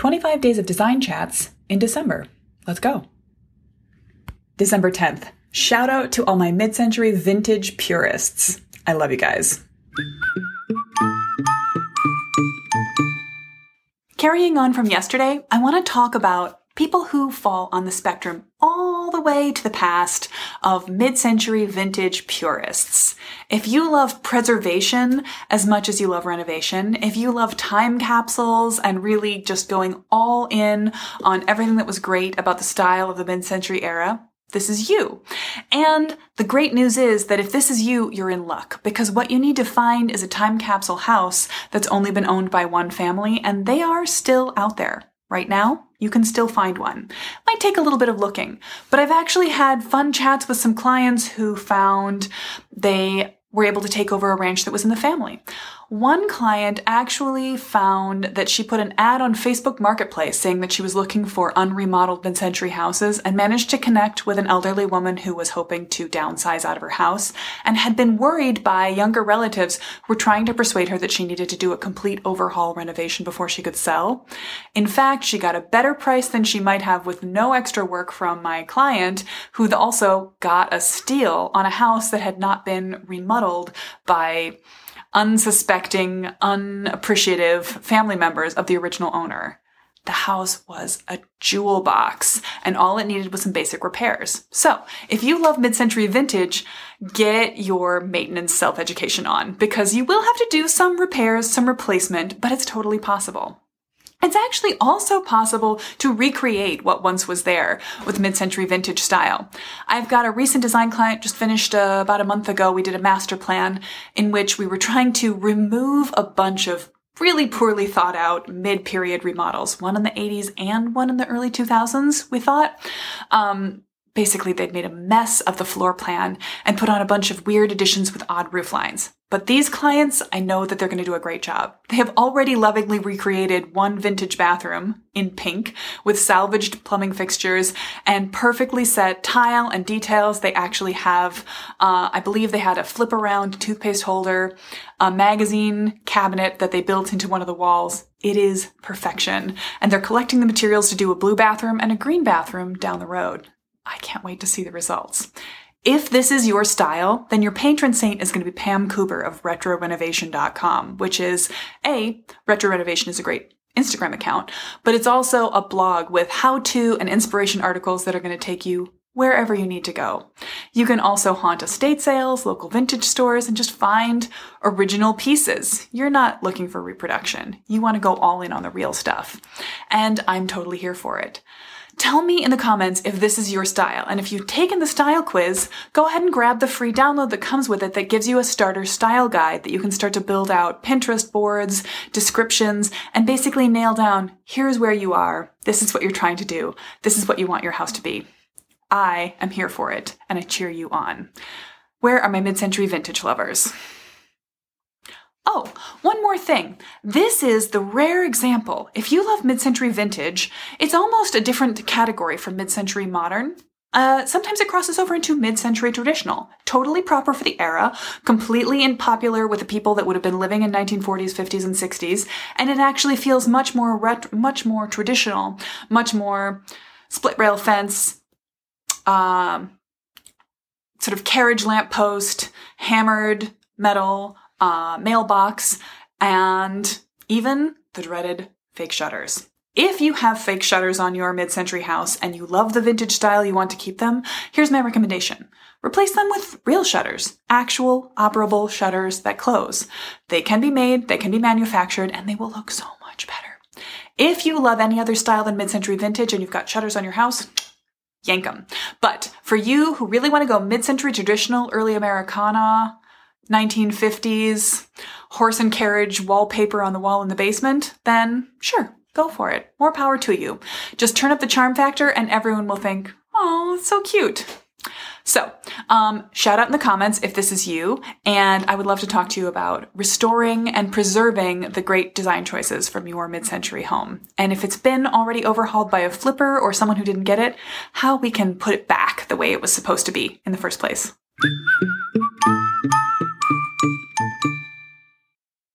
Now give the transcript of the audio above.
25 days of design chats in December. Let's go. December 10th. Shout out to all my mid century vintage purists. I love you guys. Carrying on from yesterday, I want to talk about people who fall on the spectrum all the way to the past of mid-century vintage purists. If you love preservation as much as you love renovation, if you love time capsules and really just going all in on everything that was great about the style of the mid-century era, this is you. And the great news is that if this is you, you're in luck because what you need to find is a time capsule house that's only been owned by one family and they are still out there. Right now, you can still find one. Might take a little bit of looking, but I've actually had fun chats with some clients who found they were able to take over a ranch that was in the family. One client actually found that she put an ad on Facebook Marketplace saying that she was looking for unremodeled mid-century houses and managed to connect with an elderly woman who was hoping to downsize out of her house and had been worried by younger relatives who were trying to persuade her that she needed to do a complete overhaul renovation before she could sell. In fact, she got a better price than she might have with no extra work from my client, who also got a steal on a house that had not been remodeled by unsuspecting, unappreciative family members of the original owner. The house was a jewel box, and all it needed was some basic repairs. So, if you love mid century vintage, get your maintenance self education on because you will have to do some repairs, some replacement, but it's totally possible. It's actually also possible to recreate what once was there with mid-century vintage style. I've got a recent design client just finished uh, about a month ago. We did a master plan in which we were trying to remove a bunch of really poorly thought out mid-period remodels, one in the 80s and one in the early 2000s, we thought. Um, basically, they'd made a mess of the floor plan and put on a bunch of weird additions with odd roof lines. But these clients, I know that they're going to do a great job. They have already lovingly recreated one vintage bathroom in pink with salvaged plumbing fixtures and perfectly set tile and details. They actually have, uh, I believe they had a flip around toothpaste holder, a magazine cabinet that they built into one of the walls. It is perfection. And they're collecting the materials to do a blue bathroom and a green bathroom down the road. I can't wait to see the results. If this is your style, then your patron saint is going to be Pam Kueber of retrorenovation.com, which is A, Retro Renovation is a great Instagram account, but it's also a blog with how to and inspiration articles that are going to take you wherever you need to go. You can also haunt estate sales, local vintage stores, and just find original pieces. You're not looking for reproduction. You want to go all in on the real stuff. And I'm totally here for it. Tell me in the comments if this is your style, and if you've taken the style quiz, go ahead and grab the free download that comes with it that gives you a starter style guide that you can start to build out Pinterest boards, descriptions, and basically nail down here's where you are, this is what you're trying to do, this is what you want your house to be. I am here for it, and I cheer you on. Where are my mid century vintage lovers? Oh, one more thing. This is the rare example. If you love mid-century vintage, it's almost a different category from mid-century modern. Uh, sometimes it crosses over into mid-century traditional, totally proper for the era, completely unpopular with the people that would have been living in 1940s, 50s, and 60s, and it actually feels much more ret- much more traditional, much more split rail fence, um, sort of carriage lamp post, hammered metal, uh, mailbox, and even the dreaded fake shutters. If you have fake shutters on your mid century house and you love the vintage style, you want to keep them, here's my recommendation. Replace them with real shutters, actual operable shutters that close. They can be made, they can be manufactured, and they will look so much better. If you love any other style than mid century vintage and you've got shutters on your house, yank them. But for you who really want to go mid century traditional, early Americana, 1950s horse and carriage wallpaper on the wall in the basement, then sure, go for it. More power to you. Just turn up the charm factor and everyone will think, oh, so cute. So, um, shout out in the comments if this is you, and I would love to talk to you about restoring and preserving the great design choices from your mid-century home. And if it's been already overhauled by a flipper or someone who didn't get it, how we can put it back the way it was supposed to be in the first place.